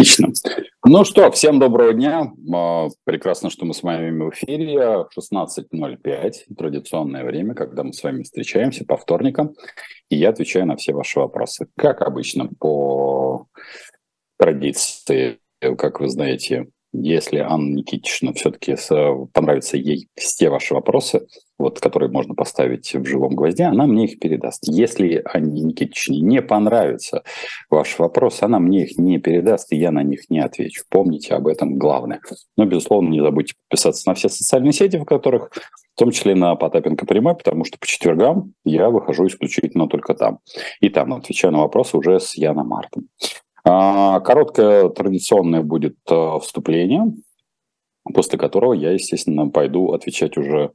Отлично. Ну что, всем доброго дня. А, прекрасно, что мы с вами в эфире. 16.05, традиционное время, когда мы с вами встречаемся по вторникам. И я отвечаю на все ваши вопросы. Как обычно, по традиции, как вы знаете, если Анна Никитична все-таки понравится ей все ваши вопросы, вот, которые можно поставить в живом гвозде, она мне их передаст. Если Анне Никитичне не понравится ваш вопрос, она мне их не передаст, и я на них не отвечу. Помните об этом главное. Но, безусловно, не забудьте подписаться на все социальные сети, в которых, в том числе на Потапенко прямой, потому что по четвергам я выхожу исключительно только там. И там отвечаю на вопросы уже с Яном Мартом. А, короткое традиционное будет а, вступление, после которого я, естественно, пойду отвечать уже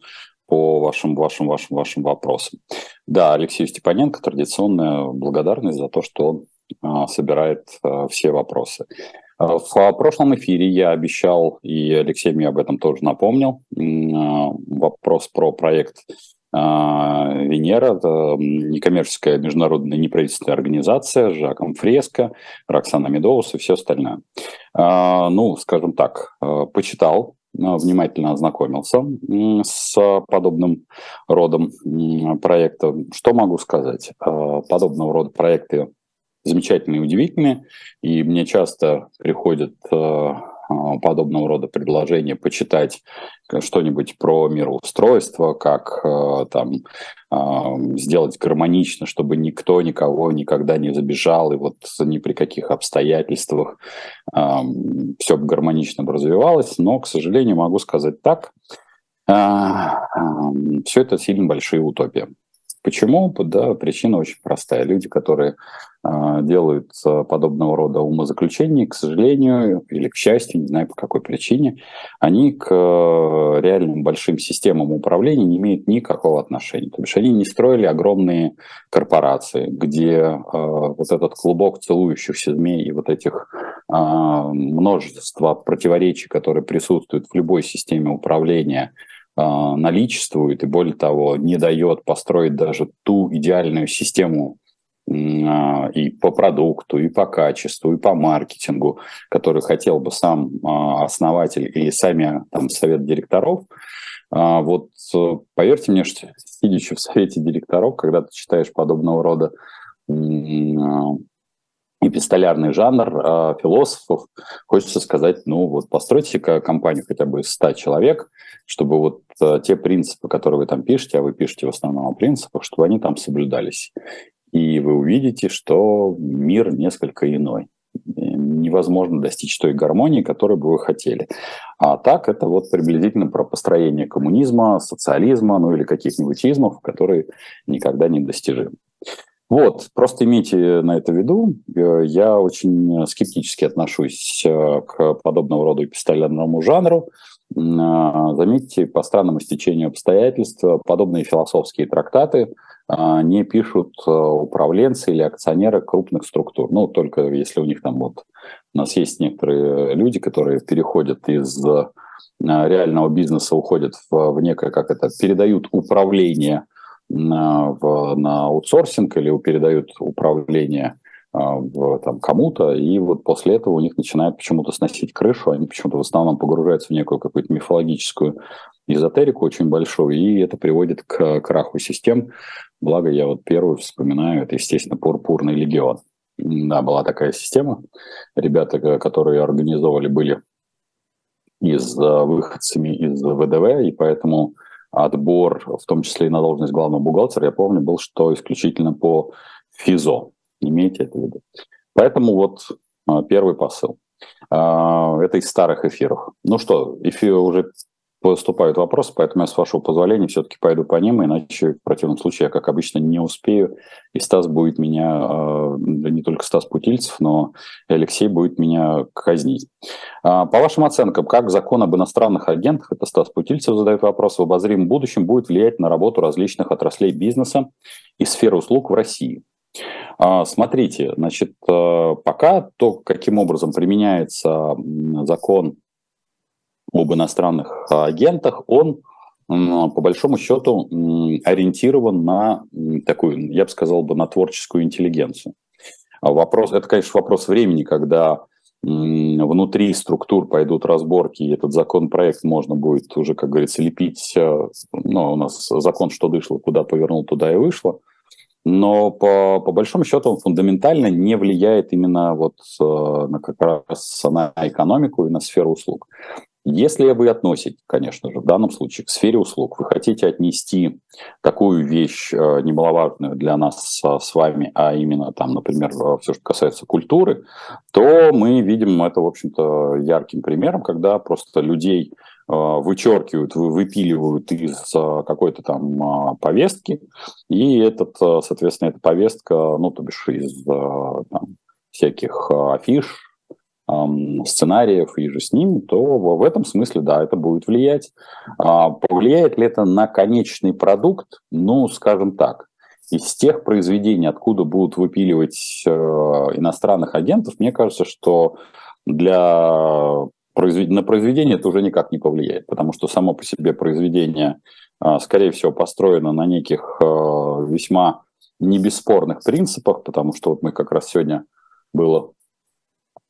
по вашим, вашим, вашим, вашим вопросам. Да, Алексею Степаненко традиционная благодарность за то, что он а, собирает все вопросы. В прошлом эфире я обещал, и Алексей мне об этом тоже напомнил, вопрос про проект Венера, это некоммерческая международная неправительственная организация Жаком Фреско, Роксана Медоус и все остальное. А, ну, скажем так, а, почитал, внимательно ознакомился с подобным родом проекта. Что могу сказать? Подобного рода проекты замечательные и удивительные, и мне часто приходят а, подобного рода предложения, почитать что-нибудь про мироустройство, как а, там а, сделать гармонично, чтобы никто никого никогда не забежал, и вот ни при каких обстоятельствах все гармонично бы развивалось. Но, к сожалению, могу сказать так, все это сильно большие утопии. Почему? Да, причина очень простая. Люди, которые э, делают подобного рода умозаключения, к сожалению, или к счастью, не знаю по какой причине, они к э, реальным большим системам управления не имеют никакого отношения. То есть они не строили огромные корпорации, где э, вот этот клубок целующихся змей и вот этих э, множество противоречий, которые присутствуют в любой системе управления, а, наличествует и, более того, не дает построить даже ту идеальную систему а, и по продукту, и по качеству, и по маркетингу, который хотел бы сам а, основатель или сами там, совет директоров. Вот поверьте мне, что сидящий в совете директоров, когда ты читаешь подобного рода эпистолярный жанр э, философов, хочется сказать, ну вот постройте компанию хотя бы из 100 человек, чтобы вот э, те принципы, которые вы там пишете, а вы пишете в основном о принципах, чтобы они там соблюдались. И вы увидите, что мир несколько иной. Невозможно достичь той гармонии, которую бы вы хотели. А так это вот приблизительно про построение коммунизма, социализма, ну или каких-нибудь измов, которые никогда не достижимы. Вот, просто имейте на это в виду. Э, я очень скептически отношусь э, к подобного рода эпистолярному жанру. Э, заметьте, по странному стечению обстоятельств подобные философские трактаты не пишут управленцы или акционеры крупных структур. Ну, только если у них там вот... У нас есть некоторые люди, которые переходят из реального бизнеса, уходят в, в некое, как это, передают управление на, в, на аутсорсинг или передают управление а, в, там, кому-то, и вот после этого у них начинает почему-то сносить крышу, они почему-то в основном погружаются в некую какую-то мифологическую эзотерику очень большую, и это приводит к краху систем. Благо, я вот первую вспоминаю, это, естественно, Пурпурный легион. Да, была такая система. Ребята, которые организовывали, были из а, выходцами из ВДВ, и поэтому отбор, в том числе и на должность главного бухгалтера, я помню, был, что исключительно по ФИЗО. Имейте это в виду. Поэтому вот а, первый посыл. А, это из старых эфиров. Ну что, эфир уже поступают вопросы, поэтому я, с вашего позволения, все-таки пойду по ним, иначе в противном случае я, как обычно, не успею, и Стас будет меня, а, да не только Стас Путильцев, но и Алексей будет меня казнить. По вашим оценкам, как закон об иностранных агентах, это Стас Путильцев задает вопрос, в обозримом будущем будет влиять на работу различных отраслей бизнеса и сферы услуг в России? А, смотрите, значит, пока то, каким образом применяется закон об иностранных агентах, он по большому счету ориентирован на такую, я бы сказал бы, на творческую интеллигенцию. А вопрос, это, конечно, вопрос времени, когда внутри структур пойдут разборки, и этот законопроект можно будет уже, как говорится, лепить. Э, ну, у нас закон, что дышло, куда повернул, туда и вышло. Но по, по большому счету он фундаментально не влияет именно вот э, на как раз на экономику и на сферу услуг. Если вы относите, конечно же, в данном случае к сфере услуг, вы хотите отнести такую вещь э, немаловажную для нас с вами, а именно там, например, э, все, что касается культуры, то мы видим это, в общем-то, ярким примером, когда просто людей э, вычеркивают, выпиливают из какой-то там повестки, и этот, соответственно, эта повестка, ну, то бишь из там, всяких афиш, сценариев и же с ними, то в этом смысле, да, это будет влиять. А повлияет ли это на конечный продукт? Ну, скажем так, из тех произведений, откуда будут выпиливать э, иностранных агентов, мне кажется, что для на произведение это уже никак не повлияет, потому что само по себе произведение, э, скорее всего, построено на неких э, весьма не бесспорных принципах, потому что вот мы как раз сегодня было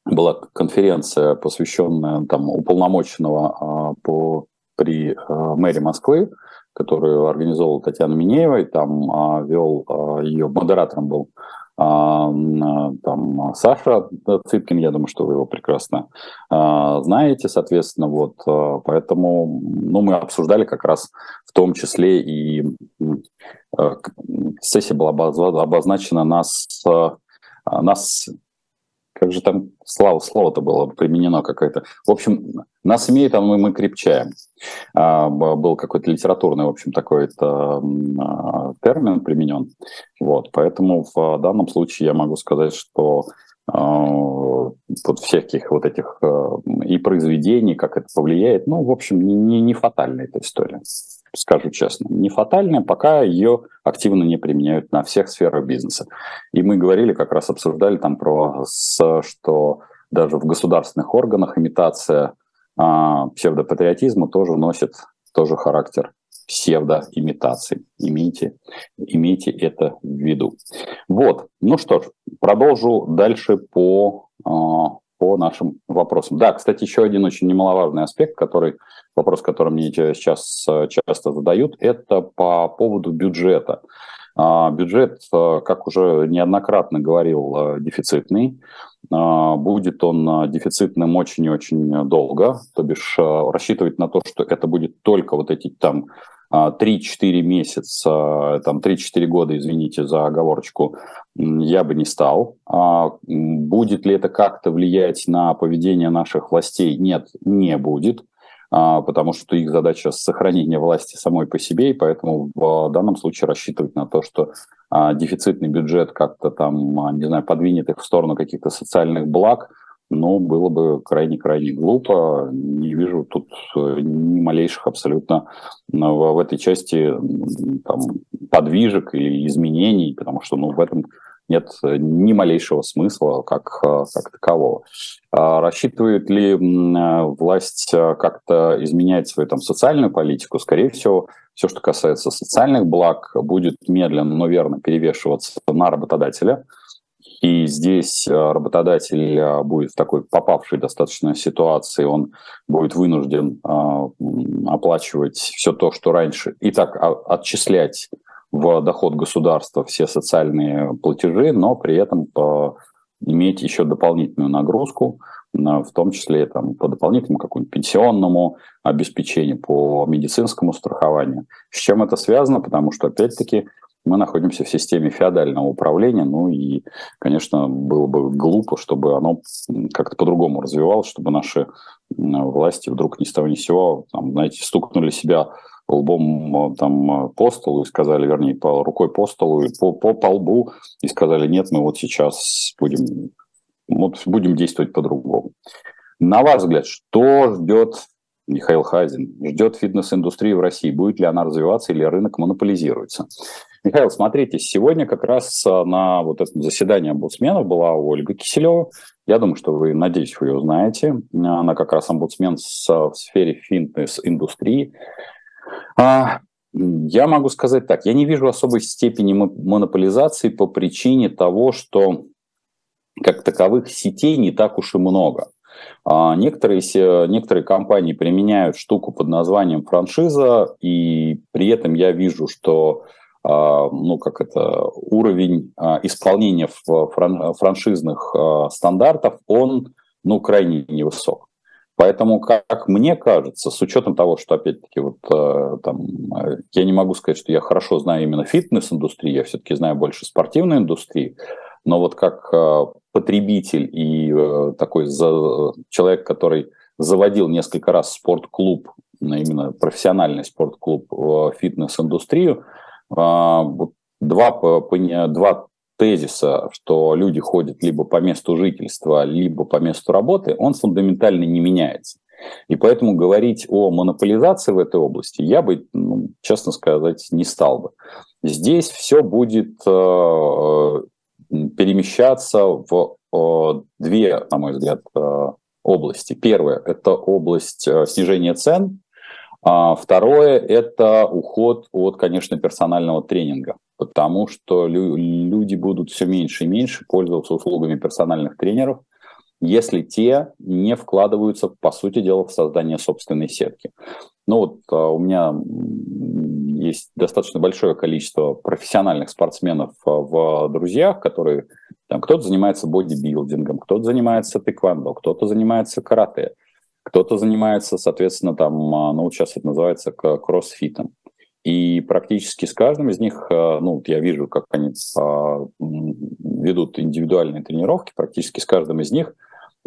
была конференция, посвященная там, уполномоченного а, по, при а, мэре Москвы, которую организовала Татьяна Минеева, и там а, вел а, ее модератором был а, там Саша Цыпкин, я думаю, что вы его прекрасно а, знаете, соответственно, вот, а, поэтому, ну, мы обсуждали как раз в том числе и а, сессия была обозначена нас, а, нас как же там слово, слово-то было применено какое-то. В общем, нас имеет, а мы, мы крепчаем. А, был какой-то литературный, в общем, такой-то а, термин применен. Вот, поэтому в данном случае я могу сказать, что а, вот всяких вот этих а, и произведений, как это повлияет, ну, в общем, не, не фатальная эта история скажу честно, не фатальная, пока ее активно не применяют на всех сферах бизнеса. И мы говорили, как раз обсуждали там про, что даже в государственных органах имитация а, псевдопатриотизма тоже носит тоже характер псевдоимитации. Имейте, имейте это в виду. Вот, ну что ж, продолжу дальше по а, по нашим вопросам. Да, кстати, еще один очень немаловажный аспект, который, вопрос, который мне сейчас э, часто задают, это по поводу бюджета. А, бюджет, э, как уже неоднократно говорил, э, дефицитный. А, будет он дефицитным очень и очень долго, то бишь рассчитывать на то, что это будет только вот эти там 3-4 месяца, там 3-4 года, извините за оговорочку, я бы не стал. А, будет ли это как-то влиять на поведение наших властей? Нет, не будет, а, потому что их задача сохранение власти самой по себе, и поэтому в данном случае рассчитывать на то, что а, дефицитный бюджет как-то там, не знаю, подвинет их в сторону каких-то социальных благ – но было бы крайне-крайне глупо. Не вижу тут э, ни малейших абсолютно э, в, этой части там, подвижек или изменений, потому что ну, в этом нет ни малейшего смысла как, э, как такового. А рассчитывает ли власть как-то изменять свою там, социальную политику? Скорее всего, все, что касается социальных благ, будет медленно, но верно перевешиваться на работодателя – и здесь э, работодатель э, будет в такой попавшей достаточно ситуации, он будет вынужден э, оплачивать все то, что раньше, и так а, отчислять в доход государства все социальные платежи, но при этом иметь еще дополнительную нагрузку, в том числе там, по дополнительному какому-нибудь пенсионному обеспечению, по медицинскому страхованию. С чем это связано? Потому что, опять-таки, мы находимся в системе феодального управления, ну и, конечно, было бы глупо, чтобы оно как-то по-другому развивалось, чтобы наши власти вдруг ни с того ни с сего, там, знаете, стукнули себя лбом там, по столу и сказали, вернее, по, рукой по столу, и по, по, по лбу, и сказали, нет, мы вот сейчас будем, вот будем действовать по-другому. На ваш взгляд, что ждет Михаил Хазин, ждет фитнес-индустрии в России? Будет ли она развиваться или рынок монополизируется? Михаил, смотрите, сегодня как раз а, на вот этом заседании омбудсменов была Ольга Киселева. Я думаю, что вы, надеюсь, вы ее знаете. Она как раз омбудсмен в сфере фитнес-индустрии. А, я могу сказать так, я не вижу особой степени монополизации по причине того, что как таковых сетей не так уж и много. А некоторые, некоторые компании применяют штуку под названием франшиза, и при этом я вижу, что а, ну, как это, уровень а, исполнения франшизных стандартов, он ну, крайне невысок. Поэтому, как мне кажется, с учетом того, что, опять-таки, вот там, я не могу сказать, что я хорошо знаю именно фитнес-индустрию, я все-таки знаю больше спортивной индустрии, но вот как потребитель и такой человек, который заводил несколько раз спортклуб, именно профессиональный спортклуб в фитнес-индустрию, два, два тезиса, что люди ходят либо по месту жительства, либо по месту работы, он фундаментально не меняется. И поэтому говорить о монополизации в этой области я бы, ну, честно сказать, не стал бы. Здесь все будет э, перемещаться в э, две, на мой взгляд, э, области. Первое – это область э, снижения цен, а второе – это уход от, конечно, персонального тренинга потому что люди будут все меньше и меньше пользоваться услугами персональных тренеров, если те не вкладываются, по сути дела, в создание собственной сетки. Ну вот а, у меня есть достаточно большое количество профессиональных спортсменов а, в друзьях, которые там кто-то занимается бодибилдингом, кто-то занимается тэквондо, кто-то занимается карате, кто-то занимается, соответственно, там, а, ну, сейчас это называется кроссфитом. И практически с каждым из них, э, ну, я вижу, как они а, ведут индивидуальные тренировки, практически с каждым из них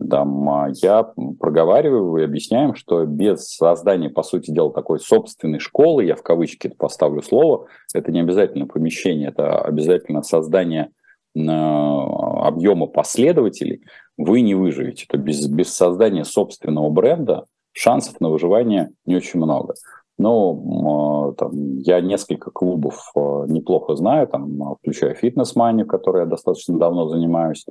там, а, я проговариваю и объясняем, что без создания, по сути дела, такой собственной школы, я в кавычки поставлю слово, это не обязательно помещение, это обязательно создание объема последователей, вы не выживете. То без, без создания собственного бренда шансов на выживание не очень много. Ну, там, я несколько клубов а, неплохо знаю, там, а, включая фитнес-манию, которой я достаточно давно занимаюсь,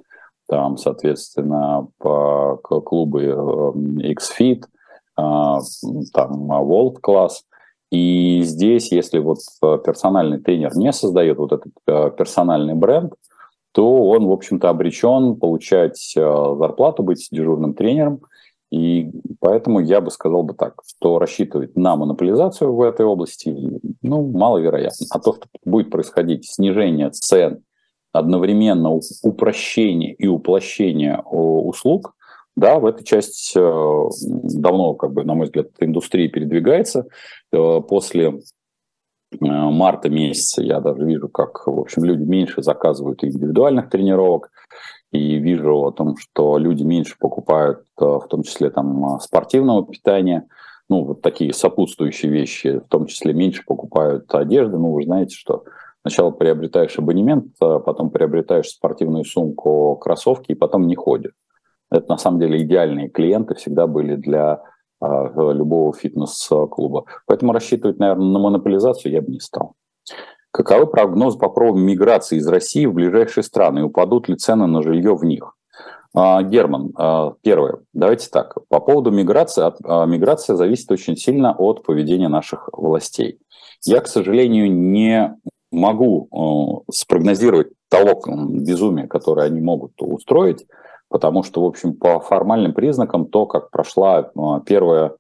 там, соответственно, по клубы XFIT, а, там, World Class. И здесь, если вот персональный тренер не создает вот этот персональный бренд, то он, в общем-то, обречен получать зарплату, быть дежурным тренером – и поэтому я бы сказал бы так, что рассчитывать на монополизацию в этой области, ну, маловероятно. А то, что будет происходить снижение цен, одновременно упрощение и уплощение услуг, да, в этой часть э, давно, как бы, на мой взгляд, индустрия передвигается. Э, после э, марта месяца я даже вижу, как, в общем, люди меньше заказывают индивидуальных тренировок, и вижу о том, что люди меньше покупают, э, в том числе там э, спортивного питания, ну, вот такие сопутствующие вещи, в том числе меньше покупают одежды. Ну, вы знаете, что сначала приобретаешь абонемент, потом приобретаешь спортивную сумку, кроссовки, и потом не ходишь. Это на самом деле идеальные клиенты всегда были для любого фитнес-клуба. Поэтому рассчитывать, наверное, на монополизацию я бы не стал. Каковы прогнозы по пробам миграции из России в ближайшие страны? Упадут ли цены на жилье в них? А, Герман, а, первое. Давайте так. По поводу миграции. А, миграция зависит очень сильно от поведения наших властей. Я, к сожалению, не могу спрогнозировать того безумия, которое они могут устроить, потому что, в общем, по формальным признакам, то, как прошла первая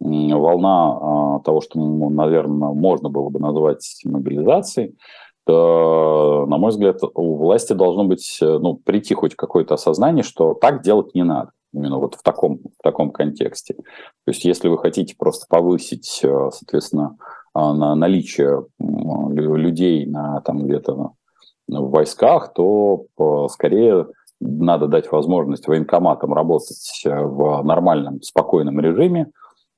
волна а, того, что, ну, наверное, можно было бы назвать мобилизацией, то, на мой взгляд, у власти должно быть, э, ну, прийти хоть какое-то осознание, что так делать не надо именно вот в таком, в таком контексте. То есть если вы хотите просто повысить, э, соответственно, а, на наличие людей на там где-то в войсках, то э, скорее надо дать возможность военкоматам работать в нормальном, спокойном режиме,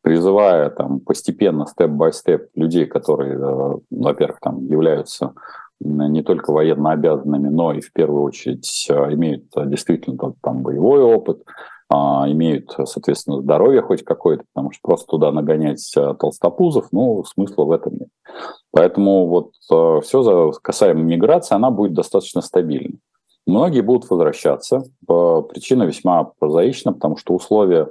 призывая там постепенно, степ-бай-степ людей, которые, э, во-первых, там являются не только военно обязанными, но и в первую очередь э, имеют э, действительно там боевой опыт, а, имеют, соответственно, здоровье хоть какое-то, потому что просто туда нагонять толстопузов, ну, смысла в этом нет. Поэтому вот все касаемо миграции, она будет достаточно стабильной. Многие будут возвращаться. Причина весьма прозаична, потому что условия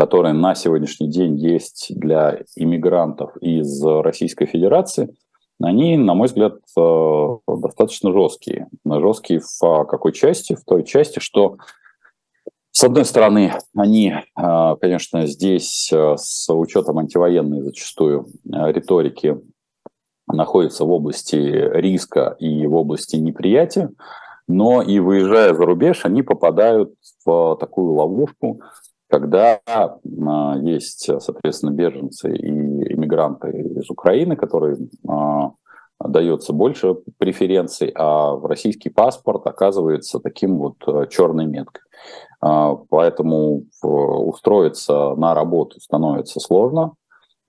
которые на сегодняшний день есть для иммигрантов из Российской Федерации, они, на мой взгляд, достаточно жесткие. Жесткие в какой части? В той части, что с одной стороны, они, конечно, здесь с учетом антивоенной зачастую риторики находятся в области риска и в области неприятия, но и выезжая за рубеж, они попадают в такую ловушку, когда а, есть, соответственно, беженцы и иммигранты из Украины, которые а, дается больше преференций, а в российский паспорт оказывается таким вот а, черной меткой. Поэтому устроиться на работу становится сложно,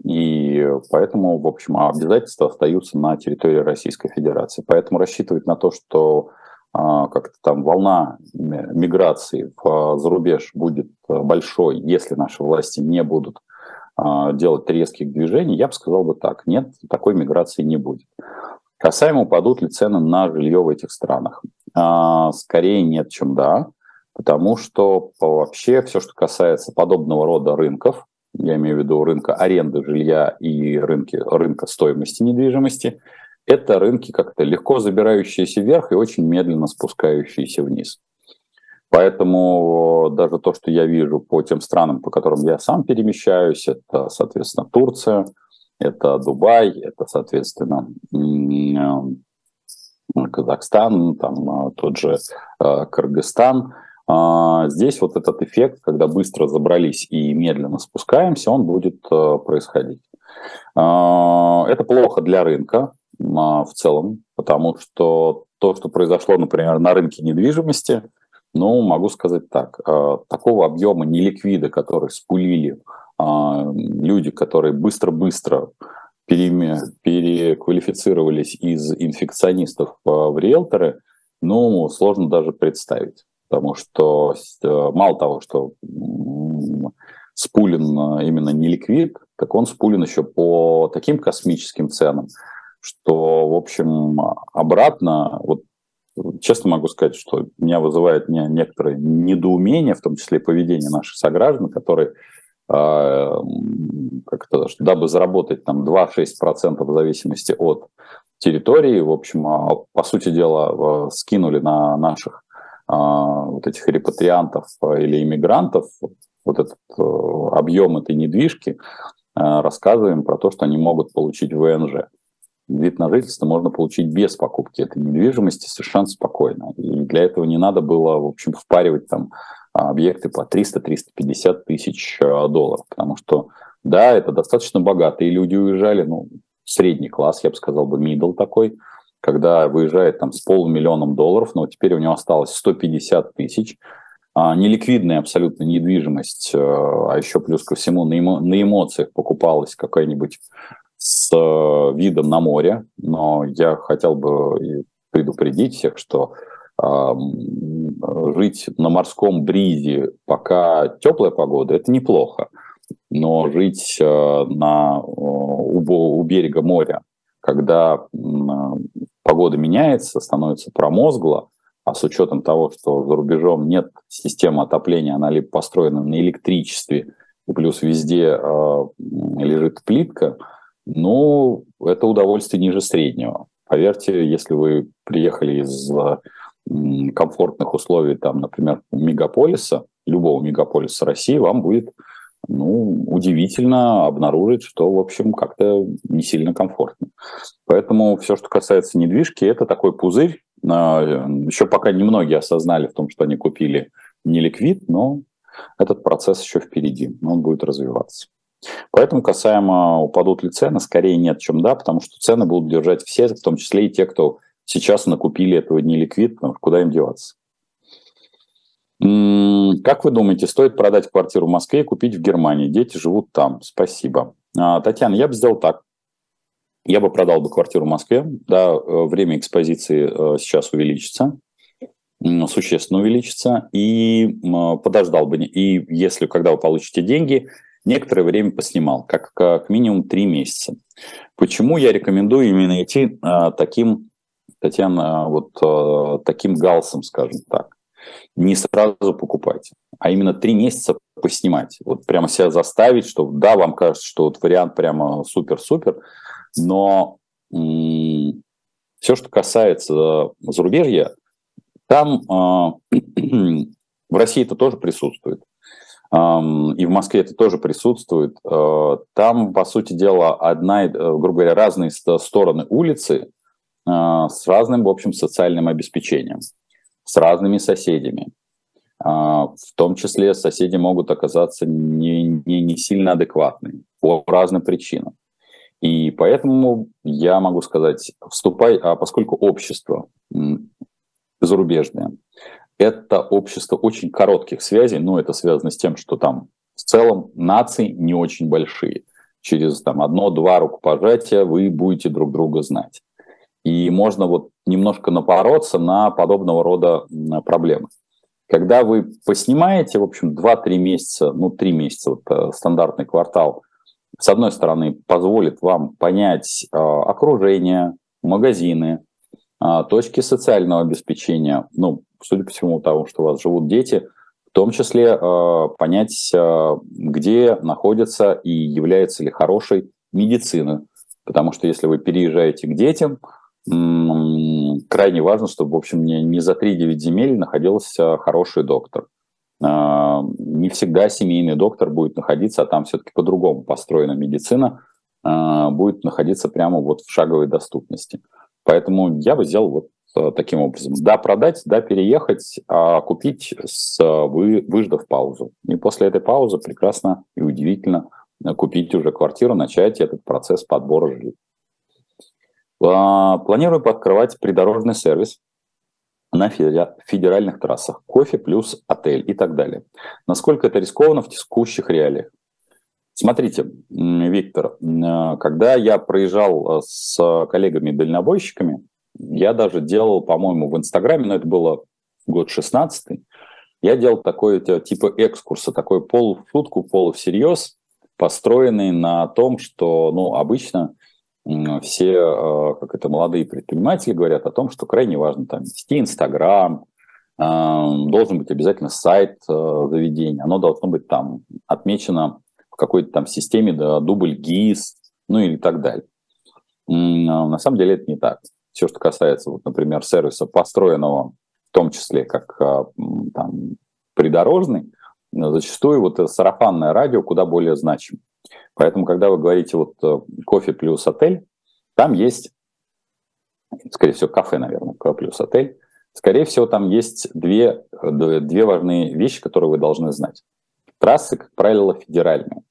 и поэтому, в общем, обязательства остаются на территории Российской Федерации. Поэтому рассчитывать на то, что как-то там волна миграции в зарубеж будет э, большой, если наши власти не будут а, делать резких движений, я бы сказал бы так, нет, такой миграции не будет. Касаемо упадут ли цены на жилье в этих странах? А, скорее нет, чем да, потому что вообще все, что касается подобного рода рынков, я имею в виду рынка аренды жилья и рынки, рынка стоимости недвижимости – это рынки как-то легко забирающиеся вверх и очень медленно спускающиеся вниз. Поэтому даже то, что я вижу по тем странам, по которым я сам перемещаюсь, это, соответственно, Турция, это Дубай, это, соответственно, Казахстан, там а, тот же а, Кыргызстан. А, здесь вот этот эффект, когда быстро забрались и медленно спускаемся, он будет происходить. Это плохо для рынка, в целом, потому что то, что произошло, например, на рынке недвижимости, ну, могу сказать так, э, такого объема неликвида, который спулили а, люди, которые быстро-быстро переквалифицировались из инфекционистов в риэлторы, ну, сложно даже представить. Потому что э, мало того, что спулен именно неликвид, так он спулен еще по таким космическим ценам, что, в общем, обратно, вот честно могу сказать, что меня вызывает не, некоторое недоумение, в том числе поведение наших сограждан, которые э, как это, дабы заработать там 2-6% в зависимости от территории, в общем, а, по сути дела, скинули на наших э, вот этих репатриантов или иммигрантов вот этот э, объем этой недвижки, рассказываем про то, что они могут получить ВНЖ вид на жительство можно получить без покупки этой недвижимости совершенно спокойно. И для этого не надо было, в общем, впаривать там объекты по 300-350 тысяч э, долларов, потому что, да, это достаточно богатые люди уезжали, ну, средний класс, я бы сказал бы, middle такой, когда выезжает там с полумиллионом долларов, но теперь у него осталось 150 тысяч, а, неликвидная абсолютно недвижимость, а еще плюс ко всему на, эмо, на эмоциях покупалась какая-нибудь с э, видом на море, но я хотел бы предупредить всех, что э, жить на морском бризе, пока теплая погода, это неплохо. Но жить э, на, у, у берега моря, когда э, погода меняется, становится промозгло, а с учетом того, что за рубежом нет системы отопления, она либо построена на электричестве, плюс везде э, лежит плитка, ну, это удовольствие ниже среднего. Поверьте, если вы приехали из комфортных условий, там, например, мегаполиса, любого мегаполиса России, вам будет ну, удивительно обнаружить, что, в общем, как-то не сильно комфортно. Поэтому все, что касается недвижки, это такой пузырь. А, еще пока немногие осознали в том, что они купили неликвид, но этот процесс еще впереди, он будет развиваться. Поэтому касаемо упадут ли цены, скорее нет, чем да, потому что цены будут держать все, в том числе и те, кто сейчас накупили этого дни ликвид, куда им деваться. Как вы думаете, стоит продать квартиру в Москве и купить в Германии? Дети живут там. Спасибо. А, Татьяна, я бы сделал так. Я бы продал бы квартиру в Москве. Да, э, время экспозиции э, сейчас увеличится, существенно увеличится, и подождал бы. И если, когда вы получите деньги, некоторое время поснимал, как, как минимум три месяца. Почему я рекомендую именно идти а, таким, Татьяна, вот а, таким галсом, скажем так. Не сразу покупать, а именно три месяца поснимать. Вот прямо себя заставить, что да, вам кажется, что вот вариант прямо супер-супер, но все, что касается зарубежья, там а, в России это тоже присутствует. И в Москве это тоже присутствует. А, там, по сути дела, одна, э, грубо говоря, разные стороны улицы а, с разным, в общем, социальным обеспечением, с разными соседями. В том числе соседи могут оказаться не, не, не сильно адекватными по разным причинам. И поэтому я могу сказать, вступай, а поскольку общество зарубежное, это общество очень коротких связей, но это связано с тем, что там в целом нации не очень большие. Через там одно-два рукопожатия вы будете друг друга знать. И можно вот немножко напороться на подобного рода проблемы. Когда вы поснимаете, в общем, 2-3 месяца, ну, 3 месяца, вот э, стандартный квартал, с одной стороны, позволит вам понять э, окружение, магазины, точки социального обеспечения, ну, судя по всему, того, что у вас живут дети, в том числе э, понять, э, где находится и является ли хорошей медицина. Потому что если вы переезжаете к детям, крайне важно, чтобы, в общем, не, не за 3-9 земель находился хороший доктор. А, не всегда семейный доктор будет находиться, а там все-таки по-другому построена медицина, а, будет находиться прямо вот в шаговой доступности. Поэтому я бы сделал вот а, таким образом. Да, продать, да, переехать, а купить, с, вы, выждав паузу. И после этой паузы прекрасно и удивительно купить уже квартиру, начать этот процесс подбора жилья. Планирую подкрывать придорожный сервис на федеральных трассах. Кофе плюс отель и так далее. Насколько это рискованно в текущих реалиях? Смотрите, Виктор, э, когда я проезжал э, с коллегами-дальнобойщиками, я даже делал, по-моему, в Инстаграме, но это было год 16 я делал такой типа экскурса, такой полушутку, полусерьез, построенный на том, что, ну, обычно все, э, как это, молодые предприниматели говорят о том, что крайне важно там вести Инстаграм, должен быть обязательно сайт заведения, оно должно быть там отмечено в какой-то там системе, да, дубль ГИС, ну и так далее. На самом деле это не так. Все, что касается, вот, например, сервиса, построенного в том числе как там, придорожный, зачастую вот это сарафанное радио куда более значимо. Поэтому, когда вы говорите вот э, кофе плюс отель, там есть, скорее всего, кафе, наверное, плюс отель. Скорее всего, там есть две, две важные вещи, которые вы должны знать. Трассы, как правило, федеральные.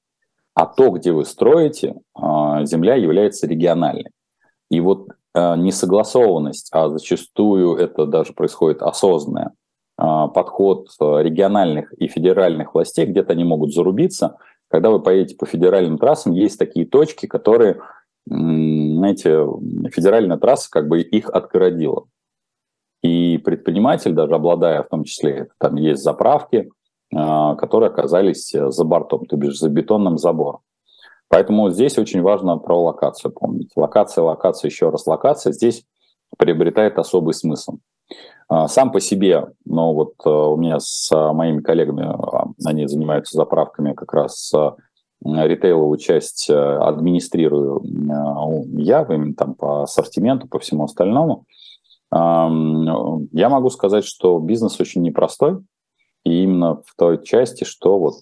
А то, где вы строите, э, земля является региональной. И вот э, несогласованность, а зачастую это даже происходит осознанное, подход региональных и федеральных властей, где-то они могут зарубиться – когда вы поедете по федеральным трассам, есть такие точки, которые, знаете, федеральная трасса как бы их отгородила. И предприниматель, даже обладая в том числе, там есть заправки, а, которые оказались за бортом, то бишь за бетонным забором. Поэтому здесь очень важно про локацию помнить. Локация, локация, еще раз локация здесь приобретает особый смысл. А, сам по себе, но вот э, у меня с э, моими коллегами, а, они занимаются заправками, как раз э, ритейловую часть администрирую я, именно там по ассортименту, по всему остальному. Я могу сказать, что бизнес очень непростой, и именно в той части, что вот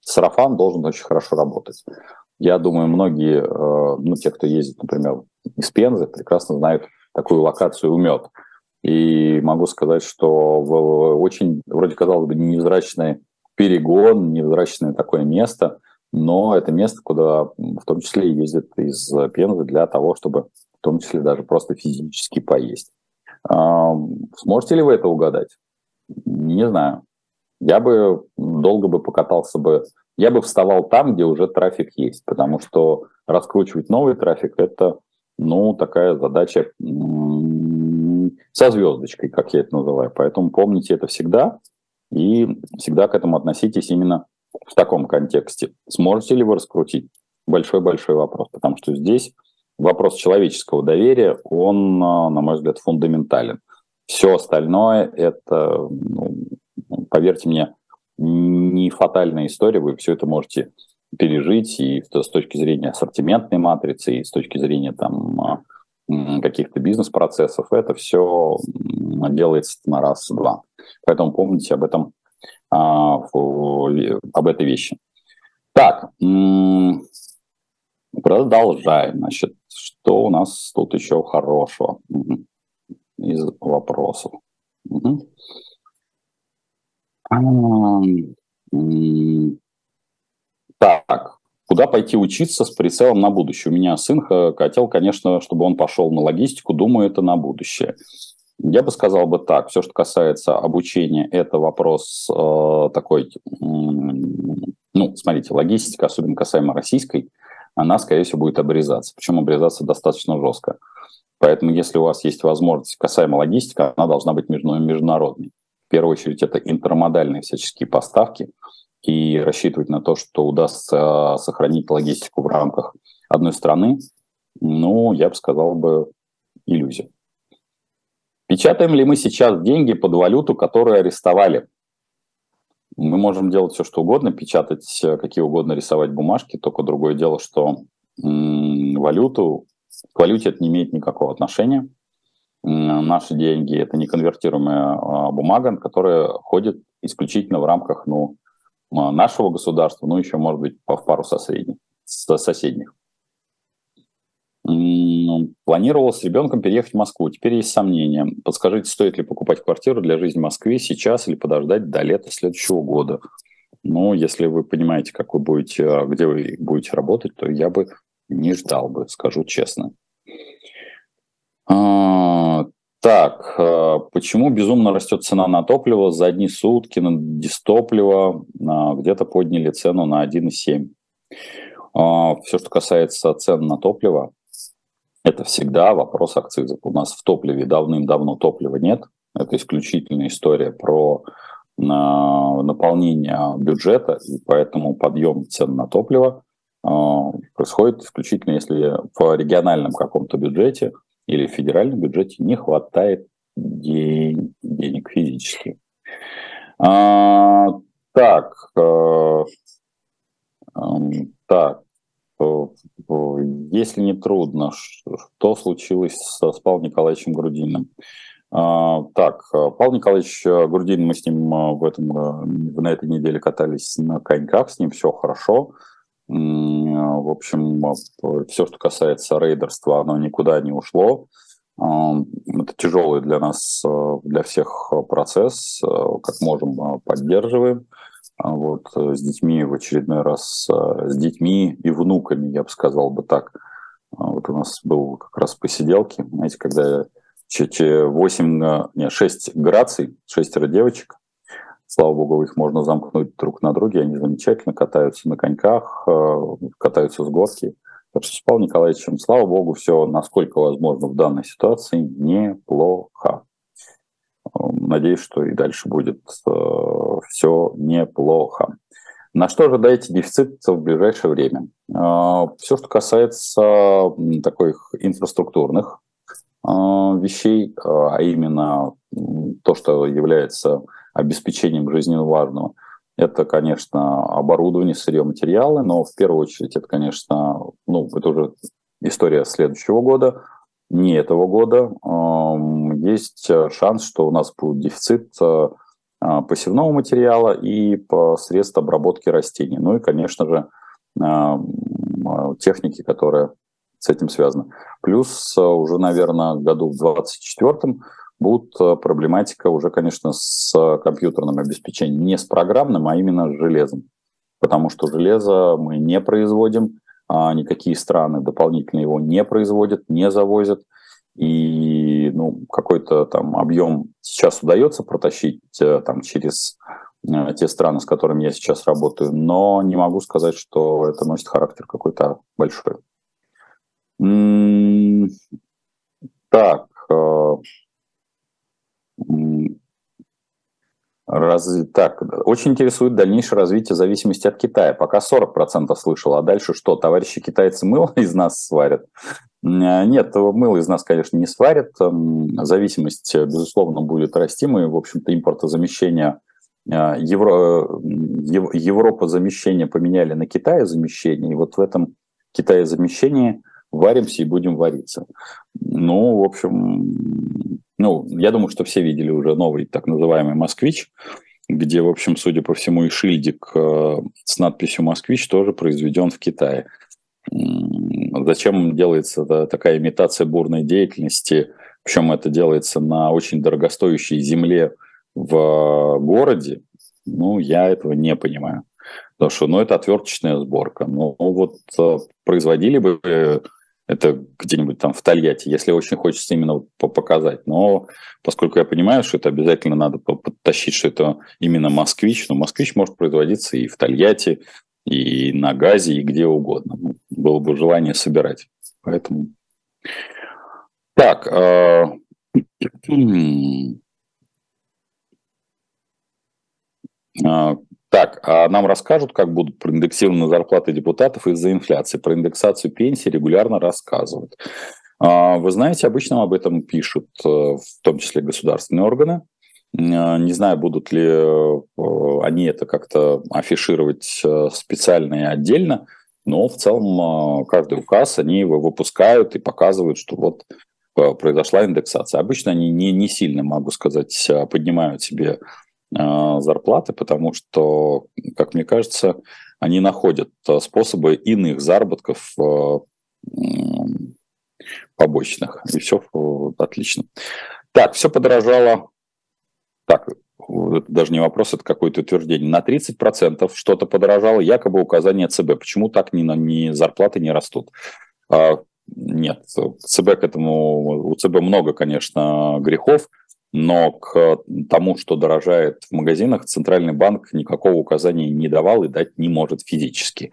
сарафан должен очень хорошо работать. Я думаю, многие, ну, те, кто ездит, например, из Пензы, прекрасно знают такую локацию «Умет», и могу сказать, что в очень, вроде казалось бы, невзрачный перегон, невзрачное такое место, но это место, куда в том числе ездят из Пензы для того, чтобы в том числе даже просто физически поесть. Сможете ли вы это угадать? Не знаю. Я бы долго бы покатался бы, я бы вставал там, где уже трафик есть, потому что раскручивать новый трафик – это, ну, такая задача со звездочкой, как я это называю. Поэтому помните это всегда и всегда к этому относитесь именно в таком контексте. Сможете ли вы раскрутить? Большой-большой вопрос, потому что здесь вопрос человеческого доверия, он, а, на мой взгляд, фундаментален. Все остальное – это, ну, поверьте мне, не фатальная история, вы все это можете пережить и с точки зрения ассортиментной матрицы, и с точки зрения там каких-то бизнес-процессов, это все делается на раз-два. Поэтому помните об этом, об этой вещи. Так, продолжаем. Значит, что у нас тут еще хорошего из вопросов? Угу. Так, куда пойти учиться с прицелом на будущее? У меня сын хотел, конечно, чтобы он пошел на логистику, думаю, это на будущее. Я бы сказал бы так, все, что касается обучения, это вопрос э, такой, ну, смотрите, логистика, особенно касаемо российской, она, скорее всего, будет обрезаться. Причем обрезаться достаточно жестко. Поэтому, если у вас есть возможность касаемо логистики, она должна быть международной. В первую очередь, это интермодальные всяческие поставки – и рассчитывать на то, что удастся сохранить логистику в рамках одной страны, ну, я бы сказал бы, иллюзия. Печатаем ли мы сейчас деньги под валюту, которую арестовали? Мы можем делать все, что угодно, печатать какие угодно, рисовать бумажки, только другое дело, что валюту, к валюте это не имеет никакого отношения. Наши деньги – это не конвертируемая а, бумага, которая ходит исключительно в рамках ну, а, нашего государства, ну, еще, может быть, в пару соседних. соседних. Планировал с ребенком переехать в Москву. Теперь есть сомнения. Подскажите, стоит ли покупать квартиру для жизни в Москве сейчас или подождать до лета следующего года? Ну, если вы понимаете, как вы будете, а, где вы будете работать, то я бы не ждал бы, скажу честно. А, так, э, почему безумно растет цена на топливо? За одни сутки на дистопливо э, где-то подняли цену на 1,7. Э, Все, что касается цен на топливо, это всегда вопрос акцизов. У нас в топливе давным-давно топлива нет. Это исключительная история про наполнение бюджета, и поэтому подъем цен на топливо происходит исключительно, если в региональном каком-то бюджете – или в федеральном бюджете не хватает день, денег физически. А, так, а, так, э, если не трудно, что случилось с, с Павлом Николаевичем Грудиным? А, так, Павел Николаевич Грудин, мы с ним в, этом, на этой неделе катались на коньках, с ним все хорошо. В общем, все, что касается рейдерства, оно никуда не ушло. Это тяжелый для нас, э, для всех процесс, э, как можем э, поддерживаем. Вот с детьми в очередной раз, с детьми и внуками, я бы сказал бы так. Вот у нас был как раз посиделки, знаете, когда 8, не, 6 граций, шестеро девочек, Слава богу, их можно замкнуть друг на друге, они замечательно катаются на коньках, э, катаются с горки. Так что с Павлом Николаевичем, слава богу, все, насколько возможно в данной ситуации, неплохо. Надеюсь, что и дальше будет э, все неплохо. На что ожидаете дефицит в ближайшее время? Э, все, что касается таких инфраструктурных вещей, а именно то, что является обеспечением жизненно важного. Это, конечно, оборудование, сырье, материалы, но в первую очередь это, конечно, ну, это уже история следующего года, не этого года. Есть шанс, что у нас будет дефицит э, э, посевного материала и по средств обработки растений. Ну и, конечно же, э, техники, которая с этим связана. Плюс уже, наверное, году в 2024 будет э, проблематика уже, конечно, с компьютерным обеспечением, не с программным, а именно с железом. Потому что железо мы не производим, а никакие страны дополнительно его не производят, не завозят. И ну, какой-то там объем сейчас удается протащить э, там, через э, те страны, с которыми я сейчас работаю, но не могу сказать, что это носит характер какой-то большой. Так, Раз... Так, очень интересует дальнейшее развитие зависимости от Китая. Пока 40% слышал, а дальше что? Товарищи китайцы мыло из нас сварят? Нет, мыло из нас, конечно, не сварят. Зависимость, безусловно, будет расти. Мы, в общем-то, импортозамещение Евро, Европа замещение поменяли на Китае замещение, и вот в этом Китае замещении варимся и будем вариться. Ну, в общем, ну, я думаю, что все видели уже новый так называемый «Москвич», где, в общем, судя по всему, и шильдик э, с надписью «Москвич» тоже произведен в Китае. Зачем делается такая имитация бурной деятельности? Причем это делается на очень дорогостоящей земле в городе. Ну, я этого не понимаю. Потому что, ну, это отверточная сборка. Ну, вот э, производили бы это где-нибудь там в Тольятти, если очень хочется именно показать. Но поскольку я понимаю, что это обязательно надо подтащить, что это именно москвич, но москвич может производиться и в Тольятти, и на газе, и где угодно. Ну, было бы желание собирать. Поэтому... Так, э... Так, а нам расскажут, как будут проиндексированы зарплаты депутатов из-за инфляции. Про индексацию пенсии регулярно рассказывают. А, вы знаете, обычно об этом пишут, э, в том числе государственные органы. А, не знаю, будут ли э, они это как-то афишировать э, специально и отдельно, но в целом каждый указ они его выпускают и показывают, что вот произошла индексация. Обычно они не, не сильно, могу сказать, поднимают себе Э, зарплаты, потому что, как мне кажется, они находят э, способы иных заработков э, побочных. И все отлично. Так, все подорожало. Так, это даже не вопрос, это какое-то утверждение. На 30% что-то подорожало, якобы указание ЦБ. Почему так ни, ни зарплаты не растут? А, нет, ЦБ к этому, у ЦБ много, конечно, грехов, но к тому, что дорожает в магазинах, Центральный банк никакого указания не давал и дать не может физически.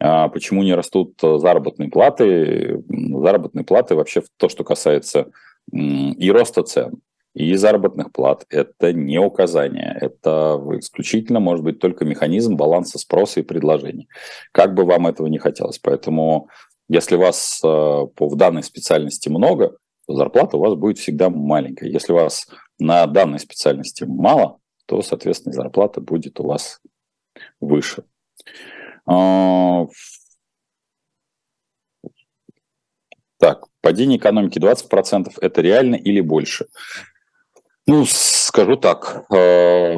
А почему не растут заработные платы? Заработные платы вообще то, что касается и роста цен, и заработных плат, это не указание, это исключительно может быть только механизм баланса спроса и предложения. Как бы вам этого не хотелось. Поэтому если вас э, в данной специальности много, зарплата у вас будет всегда маленькая. Если у вас на данной специальности мало, то, соответственно, зарплата будет у вас выше. А, так, падение экономики 20% это реально или больше? Ну, скажу так, э,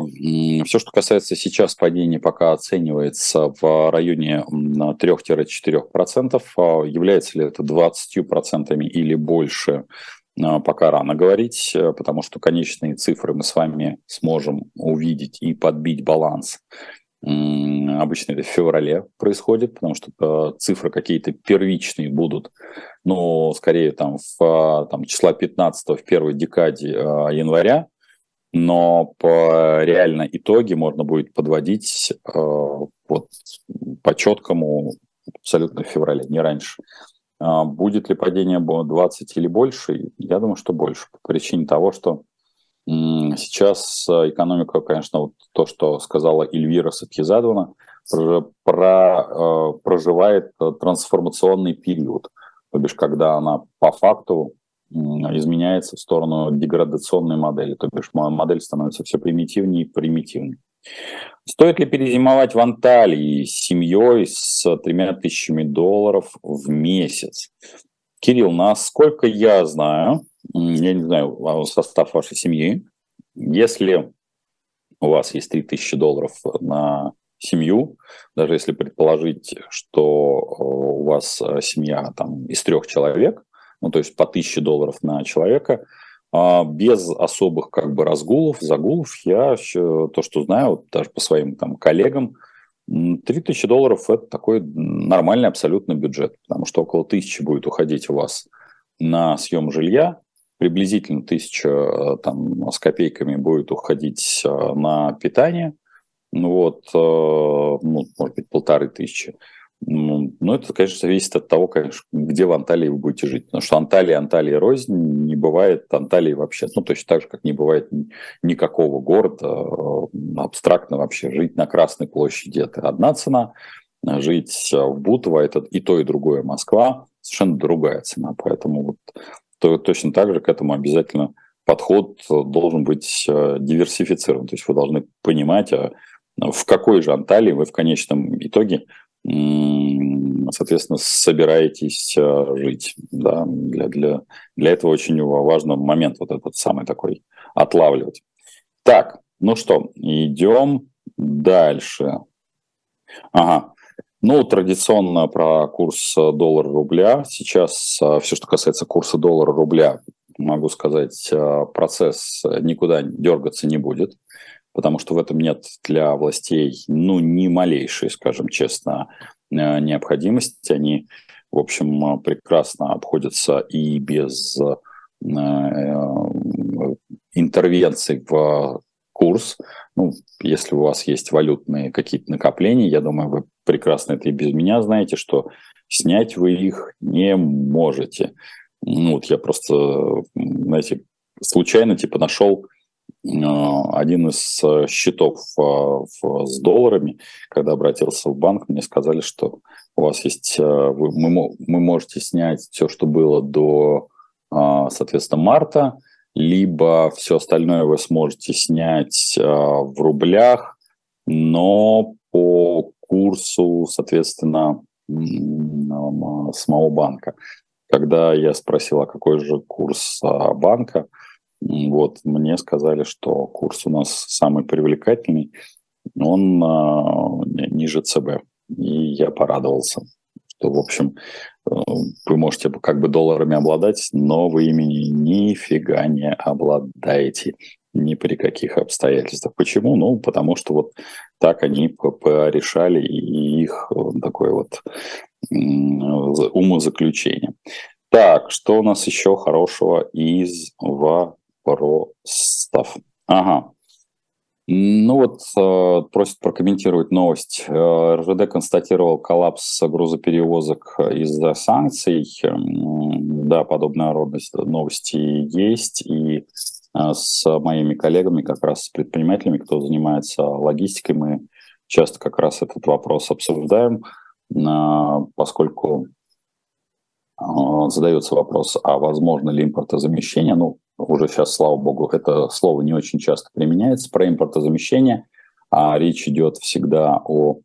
все, что касается сейчас падения, пока оценивается в районе 3-4%. А является ли это 20% или больше, э, пока рано говорить, э, потому что конечные цифры мы с вами сможем увидеть и подбить баланс Обычно это в феврале происходит, потому что цифры какие-то первичные будут, но скорее там в там, числа 15 в первой декаде а, января, но по реально итоге можно будет подводить вот по четкому абсолютно в феврале, не раньше. А, будет ли падение 20 или больше? Я думаю, что больше, по причине того, что Сейчас э, экономика, конечно, вот то, что сказала Эльвира Сатхизадовна, про, э, проживает э, трансформационный период. То бишь, когда она по факту изменяется в сторону деградационной модели. То бишь, модель становится все примитивнее и примитивнее. Стоит ли перезимовать в Анталии с семьей с тремя тысячами долларов в месяц? Кирилл, насколько я знаю, я не знаю а, состав вашей семьи, если у вас есть 3000 долларов на семью, даже если предположить, что э, у вас э, семья там из трех человек, ну то есть по 1000 долларов на человека, а, без особых как бы разгулов, загулов, я то, что знаю, вот даже по своим там коллегам, 3000 долларов – это такой нормальный абсолютно бюджет, потому что около тысячи будет уходить у вас на съем жилья, приблизительно тысяча э, там, с копейками будет уходить э, на питание, ну вот, э, ну, может быть, полторы тысячи. Ну, ну, это, конечно, зависит от того, конечно, где в Анталии вы будете жить. Потому что Анталия, Анталия рознь, не бывает Анталии вообще. Ну, точно так же, как не бывает никакого города абстрактно вообще. Жить на Красной площади – это одна цена, жить в Бутово – это и то, и другое Москва, совершенно другая цена. Поэтому вот то точно так же к этому обязательно подход должен быть диверсифицирован. То есть вы должны понимать, а в какой же Анталии вы в конечном итоге соответственно, собираетесь жить. Да? Для, для, для этого очень важный момент вот этот самый такой отлавливать. Так, ну что, идем дальше. Ага. Ну, традиционно про курс доллара-рубля. Сейчас а, все, что касается курса доллара-рубля, могу сказать, а, процесс никуда дергаться не будет, потому что в этом нет для властей, ну, ни малейшей, скажем честно, необходимости. Они, в общем, прекрасно обходятся и без интервенций в курс. Ну, если у вас есть валютные какие-то накопления, я думаю, вы прекрасно это и без меня знаете, что снять вы их не можете. Ну, вот я просто, знаете, случайно типа нашел э, один из счетов э, с долларами, когда обратился в банк, мне сказали, что у вас есть, э, вы, мы, мы можете снять все, что было до, соответственно, марта, либо все остальное вы сможете снять э, в рублях, но по курсу, соответственно, самого банка. Когда я спросил, а какой же курс а, банка, вот, мне сказали, что курс у нас самый привлекательный, он а, ниже ЦБ. И я порадовался, что, в общем, Э, вы можете как бы долларами обладать, но вы ими нифига не обладаете ни при каких обстоятельствах. Почему? Ну, потому что вот так они порешали, и их такое вот умозаключение. Так, что у нас еще хорошего из вопросов? Ага. Ну вот э, просят прокомментировать новость. Э, РЖД констатировал коллапс грузоперевозок из-за санкций. Да, подобная родность новости есть. И э, с моими коллегами, как раз с предпринимателями, кто занимается логистикой, мы часто как раз этот вопрос обсуждаем, э, поскольку э, задается вопрос, а возможно ли импортозамещение. Ну, уже сейчас, слава богу, это слово не очень часто применяется про импортозамещение, а речь идет всегда о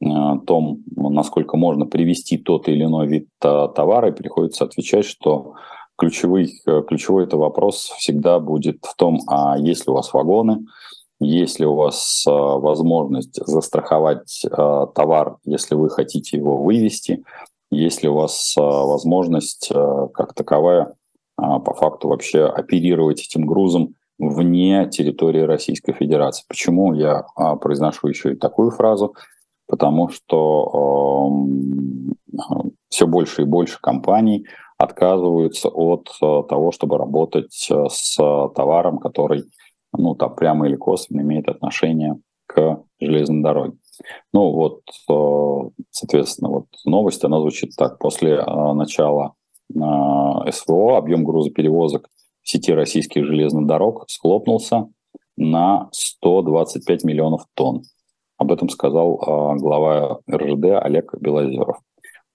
э, том, насколько можно привести тот или иной вид э, товара, и приходится отвечать, что ключевой, э, ключевой это вопрос всегда будет в том, а есть ли у вас вагоны, есть ли у вас возможность застраховать товар, если вы хотите его вывести, есть ли у вас возможность как таковая а, по факту вообще оперировать этим грузом вне территории Российской Федерации. Почему я а, произношу еще и такую фразу? Потому что все больше и больше компаний отказываются от того, чтобы работать с товаром, который, ну, там прямо или косвенно имеет отношение к железной дороге. Ну вот, э, соответственно, вот новость, она звучит так. После э, начала СВО, объем грузоперевозок в сети российских железных дорог схлопнулся на 125 миллионов тонн. Об этом сказал глава РЖД Олег Белозеров.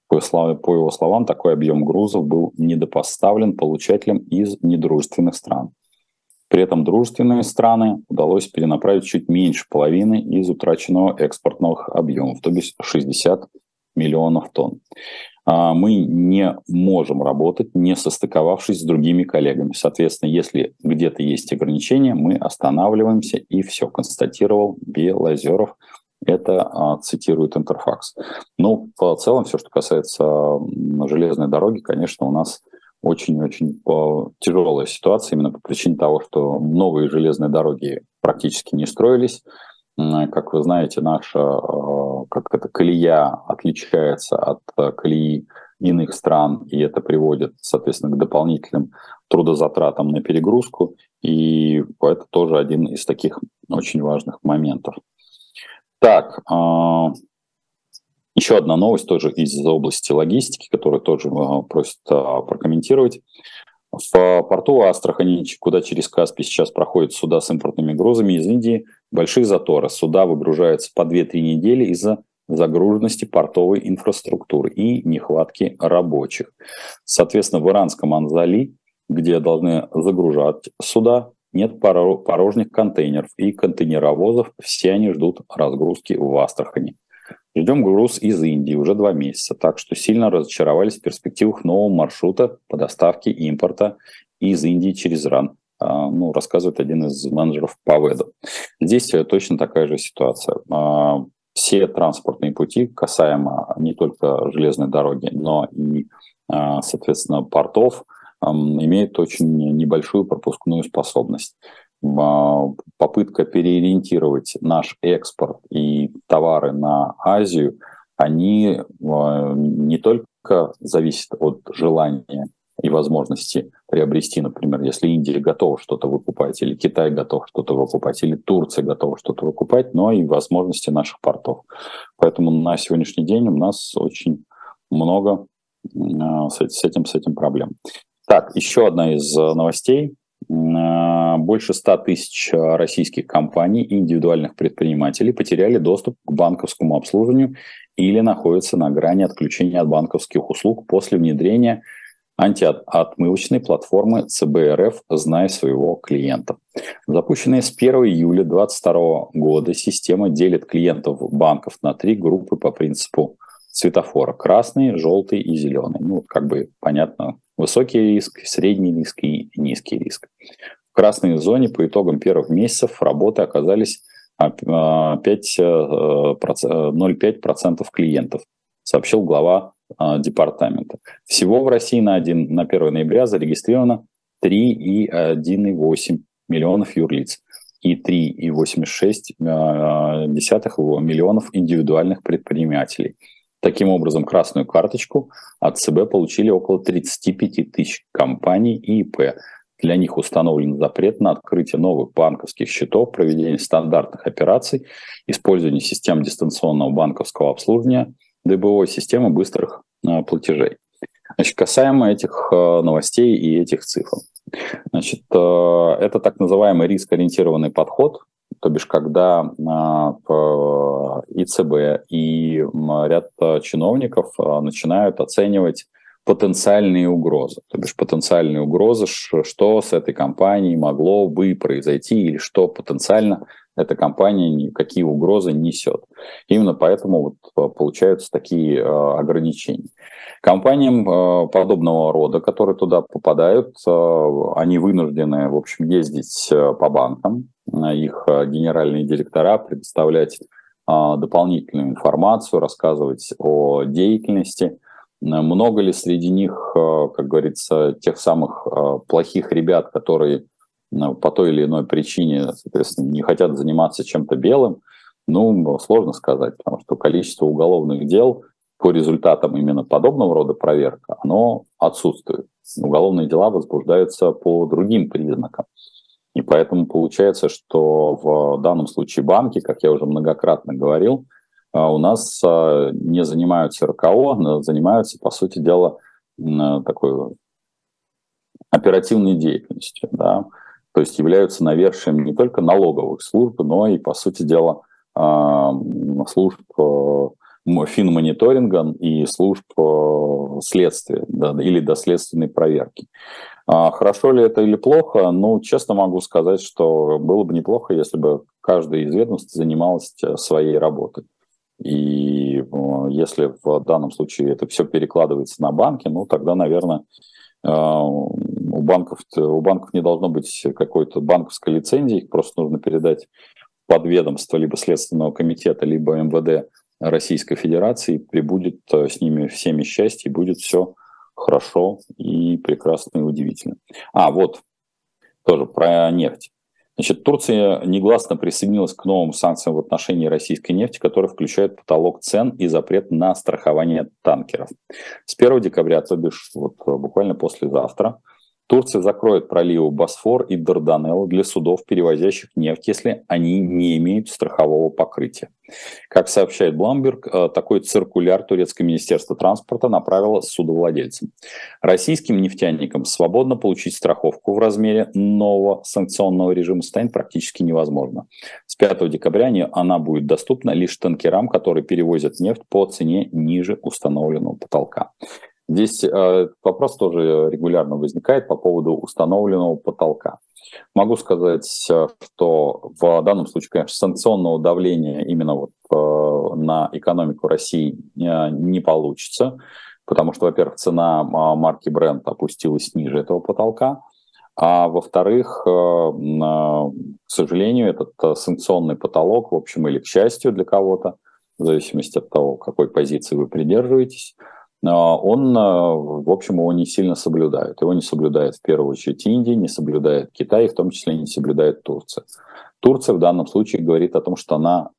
По его словам, такой объем грузов был недопоставлен получателям из недружественных стран. При этом дружественные страны удалось перенаправить чуть меньше половины из утраченного экспортных объемов, то есть 60 миллионов тонн. А, мы не можем работать, не состыковавшись с другими коллегами. Соответственно, если где-то есть ограничения, мы останавливаемся и все, констатировал Белозеров. Это а, цитирует Интерфакс. Ну, в целом, все, что касается железной дороги, конечно, у нас очень-очень тяжелая ситуация именно по причине того, что новые железные дороги практически не строились. Как вы знаете, наша э, как это, колея отличается от э, колеи иных стран, и это приводит, соответственно, к дополнительным трудозатратам на перегрузку, и это тоже один из таких очень важных моментов. Так, э, еще одна новость тоже из области логистики, которую тоже просят прокомментировать. В порту Астрахани, куда через Каспий сейчас проходят суда с импортными грузами из Индии, большие заторы. Суда выгружаются по 2-3 недели из-за загруженности портовой инфраструктуры и нехватки рабочих. Соответственно, в иранском Анзали где должны загружать суда, нет порожних контейнеров и контейнеровозов, все они ждут разгрузки в Астрахани. Ждем груз из Индии уже два месяца, так что сильно разочаровались в перспективах нового маршрута по доставке импорта из Индии через Иран. А, ну, рассказывает один из менеджеров по ВЭДу. Здесь точно такая же ситуация. А, все транспортные пути, касаемо не только железной дороги, но и, а, соответственно, портов, имеют очень небольшую пропускную способность. Попытка переориентировать наш экспорт и товары на Азию, они не только зависят от желания и возможности приобрести, например, если Индия готова что-то выкупать, или Китай готов что-то выкупать, или Турция готова что-то выкупать, но и возможности наших портов. Поэтому на сегодняшний день у нас очень много а, с этим, с этим проблем. Так, еще одна из э, новостей. А, больше 100 тысяч российских компаний и индивидуальных предпринимателей потеряли доступ к банковскому обслуживанию или находятся на грани отключения от банковских услуг после внедрения антиотмывочной платформы ЦБРФ «Знай своего клиента». Запущенная с 1 июля 2022 года система делит клиентов банков на три группы по принципу светофора. Красный, желтый и зеленый. Ну, как бы понятно, высокий риск, средний риск и низкий риск. В красной зоне по итогам первых месяцев работы оказались 0,5% клиентов, сообщил глава а, департамента. Всего в России на, 1, на 1 ноября зарегистрировано 3,1,8 миллионов юрлиц и 3,86 а, миллионов индивидуальных предпринимателей. Таким образом, красную карточку от ЦБ получили около 35 тысяч компаний и ИП. Для них установлен запрет на открытие новых банковских счетов, проведение стандартных операций, использование систем дистанционного банковского обслуживания – ДБО системы быстрых а, платежей. Значит, касаемо этих а, новостей и этих цифр. Значит, а, это так называемый риск-ориентированный подход, то бишь когда и ЦБ, и ряд чиновников начинают оценивать потенциальные угрозы. То бишь потенциальные угрозы, что с этой компанией могло бы произойти или что потенциально эта компания какие угрозы несет. Именно поэтому вот э, получаются такие э, ограничения. Компаниям э, подобного рода, которые туда попадают, они вынуждены, в общем, ездить по банкам, их генеральные директора предоставлять дополнительную информацию, рассказывать о деятельности. Много ли среди них, как говорится, тех самых плохих ребят, которые по той или иной причине, соответственно, не хотят заниматься чем-то белым, ну, сложно сказать, потому что количество уголовных дел по результатам именно подобного рода проверка, оно отсутствует. Уголовные дела возбуждаются по другим признакам. И поэтому получается, что в данном случае банки, как я уже многократно говорил, у нас а, не занимаются РКО, занимаются, по сути дела, такой оперативной деятельностью. Да то есть являются навершием не только налоговых служб, но и, по сути дела, а, служб э, финмониторинга и служб э, следствия да, или доследственной проверки. А хорошо ли это или плохо? Ну, честно могу сказать, что было бы неплохо, если бы каждая из ведомств занималась э, своей работой. И если в данном случае это все перекладывается на банки, ну, тогда, наверное, у банков, у банков не должно быть какой-то банковской лицензии, их просто нужно передать под ведомство либо Следственного комитета, либо МВД Российской Федерации, прибудет э, с ними всеми счастье, и будет все хорошо и прекрасно и удивительно. А, вот, тоже про нефть. Значит, Турция негласно присоединилась к новым санкциям в отношении российской нефти, которые включают потолок цен и запрет на страхование танкеров. С 1 декабря, то бишь вот буквально послезавтра, Турция закроет проливы Босфор и Дарданелл для судов, перевозящих нефть, если они не имеют страхового покрытия. Как сообщает Бламберг, э, такой циркуляр турецкое министерство транспорта направило судовладельцам. Российским нефтяникам свободно получить страховку в размере нового санкционного режима станет практически невозможно. С 5 декабря она будет доступна лишь танкерам, которые перевозят нефть по цене ниже установленного потолка. Здесь э, вопрос тоже регулярно возникает по поводу установленного потолка. Могу сказать, что в данном случае, конечно, санкционного давления именно вот э, на экономику России э, не получится, потому что, во-первых, цена э, марки бренд опустилась ниже этого потолка, а во-вторых, э, к сожалению, этот э, санкционный потолок, в общем, или к счастью для кого-то, в зависимости от того, какой позиции вы придерживаетесь, э, он, в общем, его не сильно соблюдает. Его не соблюдает в первую очередь Индия, не соблюдает Китай, в том числе не соблюдает Турция. Турция в данном случае говорит о том, что она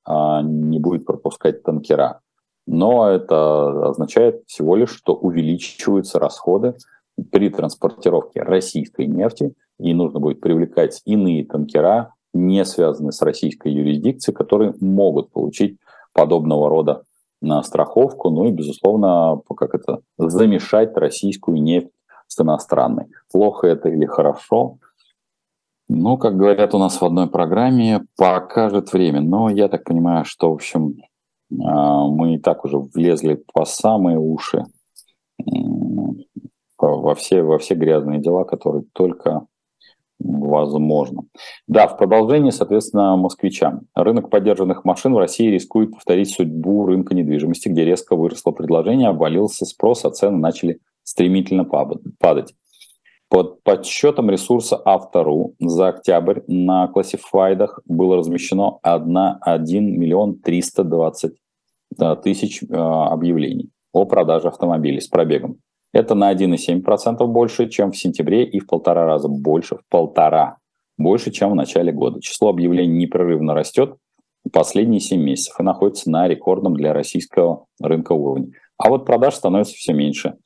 не будет пропускать танкера. Но это означает всего лишь, что увеличиваются расходы при транспортировке российской нефти, и нужно будет привлекать иные танкера, не связанные с российской юрисдикцией, которые могут получить подобного рода на страховку, ну и, безусловно, как это, замешать российскую нефть с иностранной. Плохо это или хорошо? Ну, как говорят у нас в одной программе, покажет время. Но я так понимаю, что, в общем, а, мы и так уже влезли по самые уши во все, во все грязные дела, которые только возможно. Да, в продолжении, соответственно, москвичам. Рынок поддержанных машин в России рискует повторить судьбу рынка недвижимости, где резко выросло предложение, обвалился спрос, а цены начали стремительно падать. Под подсчетом ресурса Автору за октябрь на классифайдах было размещено 1, 1 миллион 320 тысяч э, объявлений о продаже автомобилей с пробегом. Это на 1,7% больше, чем в сентябре, и в полтора раза больше, в полтора больше, чем в начале года. Число объявлений непрерывно растет последние 7 месяцев и находится на рекордном для российского рынка уровне. А вот продаж становится все меньше.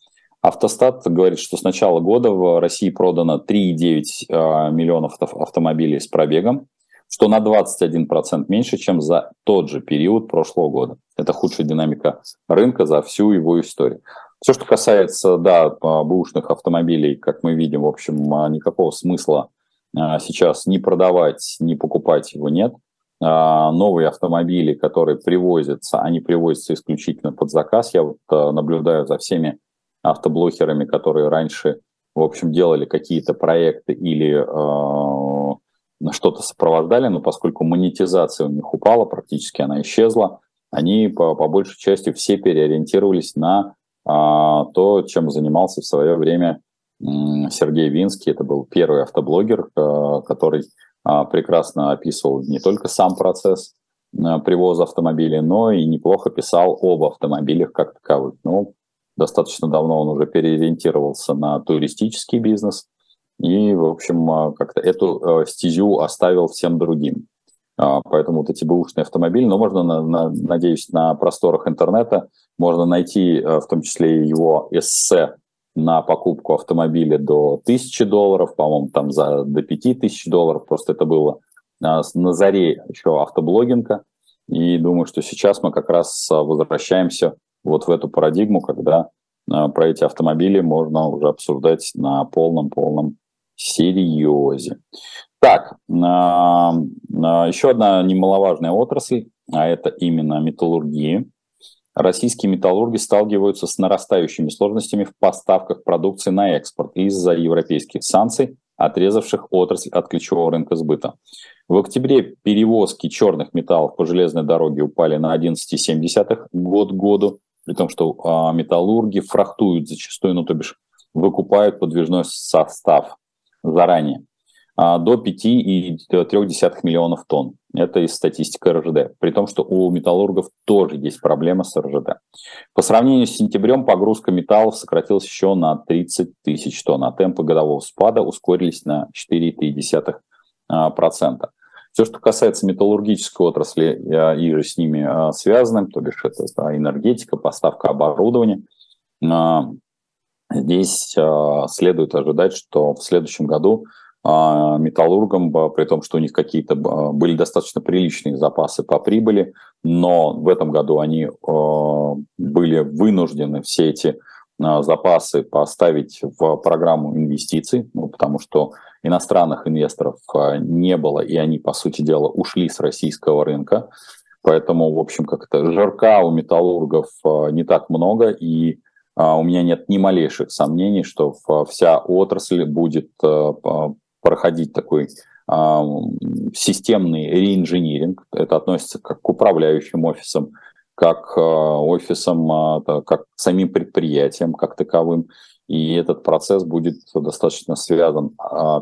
Автостат говорит, что с начала года в России продано 3,9 а, миллионов автомобилей с пробегом, что на 21% меньше, чем за тот же период прошлого года. Это худшая динамика рынка за всю его историю. Все, что касается, да, бэушных автомобилей, как мы видим, в общем, а, никакого смысла а, сейчас ни продавать, ни покупать его нет. А, новые автомобили, которые привозятся, они привозятся исключительно под заказ. Я вот наблюдаю за всеми автоблокерами, которые раньше, в общем, делали какие-то проекты или э, что-то сопровождали, но поскольку монетизация у них упала, практически она исчезла, они по, по большей части все переориентировались на а, то, чем занимался в свое время Сергей Винский. Это был первый автоблогер, э, который а, прекрасно описывал не только сам процесс э, привоза автомобилей, но и неплохо писал об автомобилях как таковых. Ну, достаточно давно он уже переориентировался на туристический бизнес и, в общем, э, как-то эту стезю оставил всем другим. А, поэтому вот эти бэушные автомобили, но можно, на, на, надеюсь, на просторах интернета можно найти э, в том числе его эссе на покупку автомобиля до 1000 долларов, по-моему, там за до 5000 долларов. Просто это было а, на заре еще автоблогинга. И думаю, что сейчас мы как раз а, возвращаемся вот в эту парадигму, когда про эти автомобили можно уже обсуждать на полном-полном серьезе. Так, еще одна немаловажная отрасль, а это именно металлургия. Российские металлурги сталкиваются с нарастающими сложностями в поставках продукции на экспорт из-за европейских санкций, отрезавших отрасль от ключевого рынка сбыта. В октябре перевозки черных металлов по железной дороге упали на 11,7 год к году, при том, что а, металлурги фрахтуют зачастую, ну то бишь выкупают подвижной состав заранее. А, до 5,3 миллионов тонн. Это из статистики РЖД. При том, что у металлургов тоже есть проблема с РЖД. По сравнению с сентябрем погрузка металлов сократилась еще на 30 тысяч тонн, а темпы годового спада ускорились на 4,3%. Все, что касается металлургической отрасли и же с ними а, связанным, то бишь это энергетика, поставка оборудования, а, здесь следует ожидать, что в следующем году а, металлургам, при том, что у них какие-то были достаточно приличные запасы по прибыли, но в этом году они а, были вынуждены все эти а, запасы поставить в программу инвестиций, ну, потому что иностранных инвесторов не было, и они, по сути дела, ушли с российского рынка. Поэтому, в общем, как-то жарка у металлургов не так много, и у меня нет ни малейших сомнений, что вся отрасль будет проходить такой системный реинжиниринг. Это относится как к управляющим офисам, как офисам, как к самим предприятиям как таковым. И этот процесс будет достаточно связан,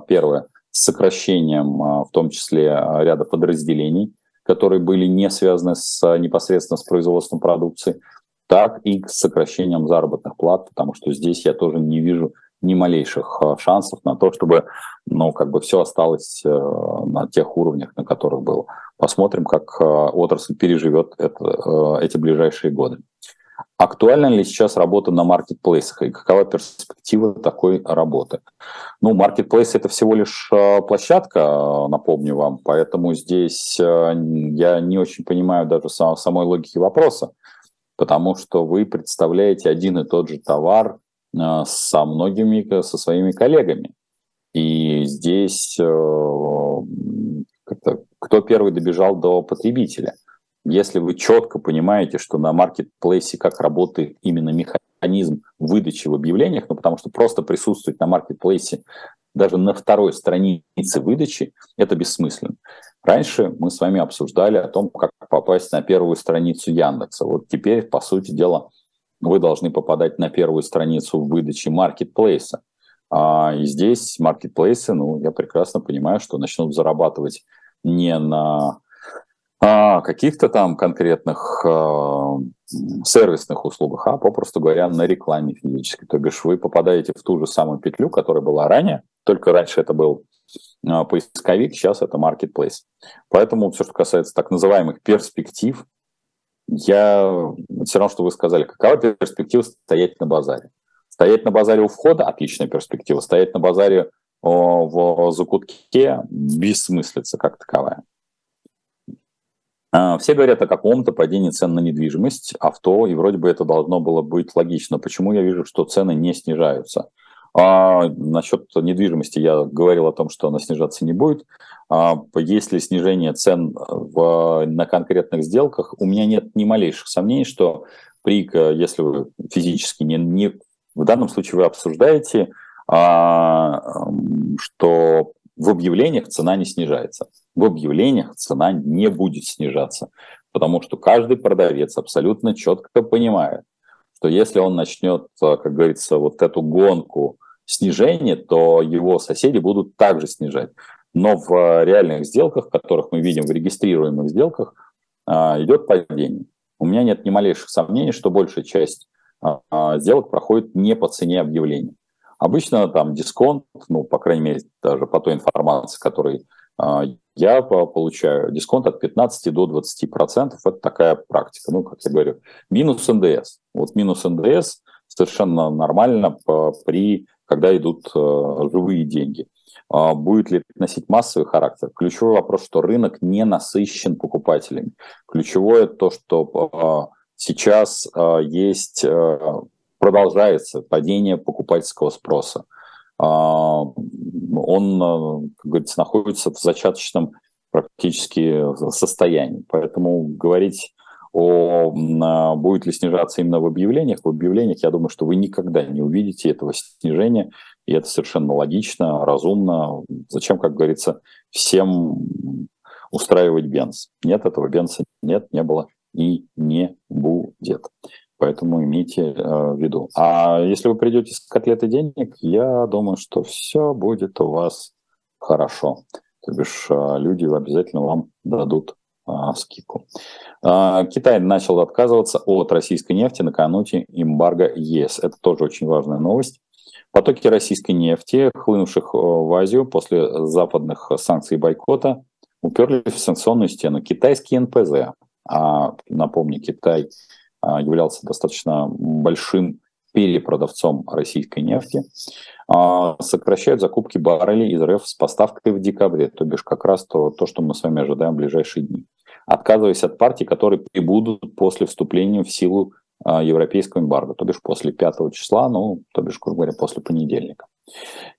первое, с сокращением, в том числе ряда подразделений, которые были не связаны с, непосредственно с производством продукции, так и с сокращением заработных плат, потому что здесь я тоже не вижу ни малейших а, шансов на то, чтобы ну, как бы все осталось э, на тех уровнях, на которых было. Посмотрим, как э, отрасль переживет это, э, эти ближайшие годы. Актуальна ли сейчас работа на маркетплейсах и какова перспектива такой работы? Ну, маркетплейс это всего лишь площадка, напомню вам, поэтому здесь я не очень понимаю даже самой логики вопроса, потому что вы представляете один и тот же товар Э, со многими, со своими коллегами. И здесь э, кто первый добежал до потребителя. Если вы четко понимаете, что на маркетплейсе как работает именно механизм выдачи в объявлениях, ну потому что просто присутствовать на маркетплейсе даже на второй странице выдачи, это бессмысленно. Раньше мы с вами обсуждали о том, как попасть на первую страницу Яндекса. Вот теперь, по сути дела, вы должны попадать на первую страницу выдачи маркетплейса. А, и здесь маркетплейсы, ну, я прекрасно понимаю, что начнут зарабатывать не на а, каких-то там конкретных а, сервисных услугах, а попросту говоря, на рекламе физической. То бишь вы попадаете в ту же самую петлю, которая была ранее, только раньше это был а, поисковик, сейчас это маркетплейс. Поэтому все, что касается так называемых перспектив, я все равно, что вы сказали, какова перспектива стоять на базаре? Стоять на базаре у входа – отличная перспектива. Стоять на базаре в закутке – бессмыслица как таковая. А, все говорят о каком-то падении цен на недвижимость, авто, и вроде бы это должно было быть логично. Почему я вижу, что цены не снижаются? А насчет недвижимости я говорил о том, что она снижаться не будет. А если снижение цен в, на конкретных сделках, у меня нет ни малейших сомнений, что при, если вы физически не, не в данном случае вы обсуждаете, а, что в объявлениях цена не снижается. В объявлениях цена не будет снижаться, потому что каждый продавец абсолютно четко понимает, что если он начнет, как говорится, вот эту гонку снижения, то его соседи будут также снижать. Но в э, реальных сделках, которых мы видим в регистрируемых сделках, а, идет падение. У меня нет ни малейших сомнений, что большая часть а, а, сделок проходит не по цене объявления. Обычно там дисконт, ну, по крайней мере, даже по той информации, которой я получаю, дисконт от 15 до 20 процентов. Это такая практика. Ну, как я говорю, минус НДС. Вот минус НДС совершенно нормально при, когда идут э, живые деньги. А, будет ли носить массовый характер? Ключевой вопрос, что рынок не насыщен покупателями. Ключевое то, что а, сейчас а, есть, продолжается падение покупательского спроса. Он, как говорится, находится в зачаточном практически состоянии. Поэтому говорить о будет ли снижаться именно в объявлениях, в объявлениях я думаю, что вы никогда не увидите этого снижения. И это совершенно логично, разумно. Зачем, как говорится, всем устраивать бенз? Нет, этого бенза нет, не было и не будет. Поэтому имейте э, в виду. А если вы придете с котлеты денег, я думаю, что все будет у вас хорошо. То бишь э, люди обязательно вам дадут э, скидку. Э, Китай начал отказываться от российской нефти накануне эмбарго ЕС. Это тоже очень важная новость. Потоки российской нефти, хлынувших э, в Азию после западных санкций и бойкота, уперлись в санкционную стену. Китайский НПЗ, а, напомню, Китай а, являлся достаточно большим перепродавцом российской нефти, а, сокращают закупки баррелей из РФ с поставкой в декабре, то бишь как раз то, то, что мы с вами ожидаем в ближайшие дни. Отказываясь от партий, которые прибудут после вступления в силу а, европейского эмбарго, то бишь после 5 числа, ну, то бишь, грубо говоря, после понедельника.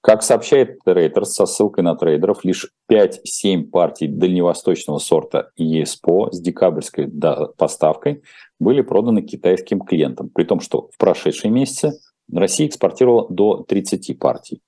Как сообщает Reuters со ссылкой на трейдеров, лишь 5-7 партий дальневосточного сорта ЕСПО с декабрьской поставкой были проданы китайским клиентам, при том, что в прошедшие месяцы Россия экспортировала до 30 партий.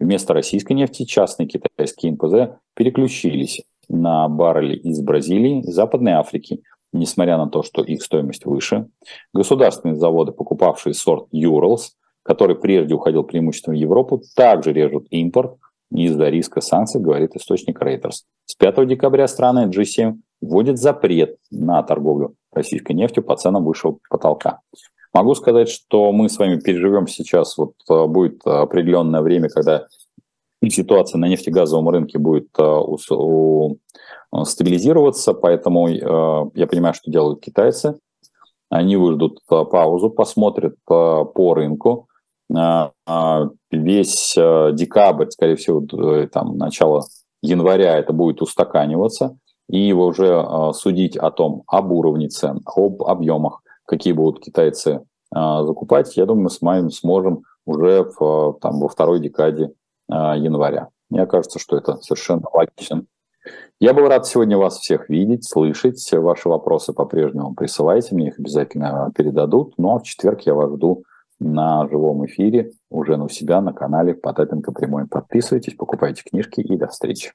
Вместо российской нефти частные китайские НПЗ переключились на баррели из Бразилии и Западной Африки, несмотря на то, что их стоимость выше. Государственные заводы, покупавшие сорт Urals, который прежде уходил преимущественно в Европу, также режут импорт из-за риска санкций, говорит источник Reuters. С 5 декабря страны G7 вводит запрет на торговлю российской нефтью по ценам высшего потолка. Могу сказать, что мы с вами переживем сейчас, вот э, будет определенное время, когда ситуация на нефтегазовом рынке будет э, э, стабилизироваться, поэтому я понимаю, что делают китайцы. Они выждут паузу, посмотрят по рынку. Весь декабрь, скорее всего, там, начало января это будет устаканиваться, и уже судить о том, об уровне цен, об объемах, какие будут китайцы закупать, я думаю, мы с вами сможем уже в, там, во второй декаде января. Мне кажется, что это совершенно логично. Я был рад сегодня вас всех видеть, слышать. Ваши вопросы по-прежнему присылайте, мне их обязательно передадут. Ну а в четверг я вас жду на живом эфире уже у себя на канале Потапенко Прямой. Подписывайтесь, покупайте книжки и до встречи.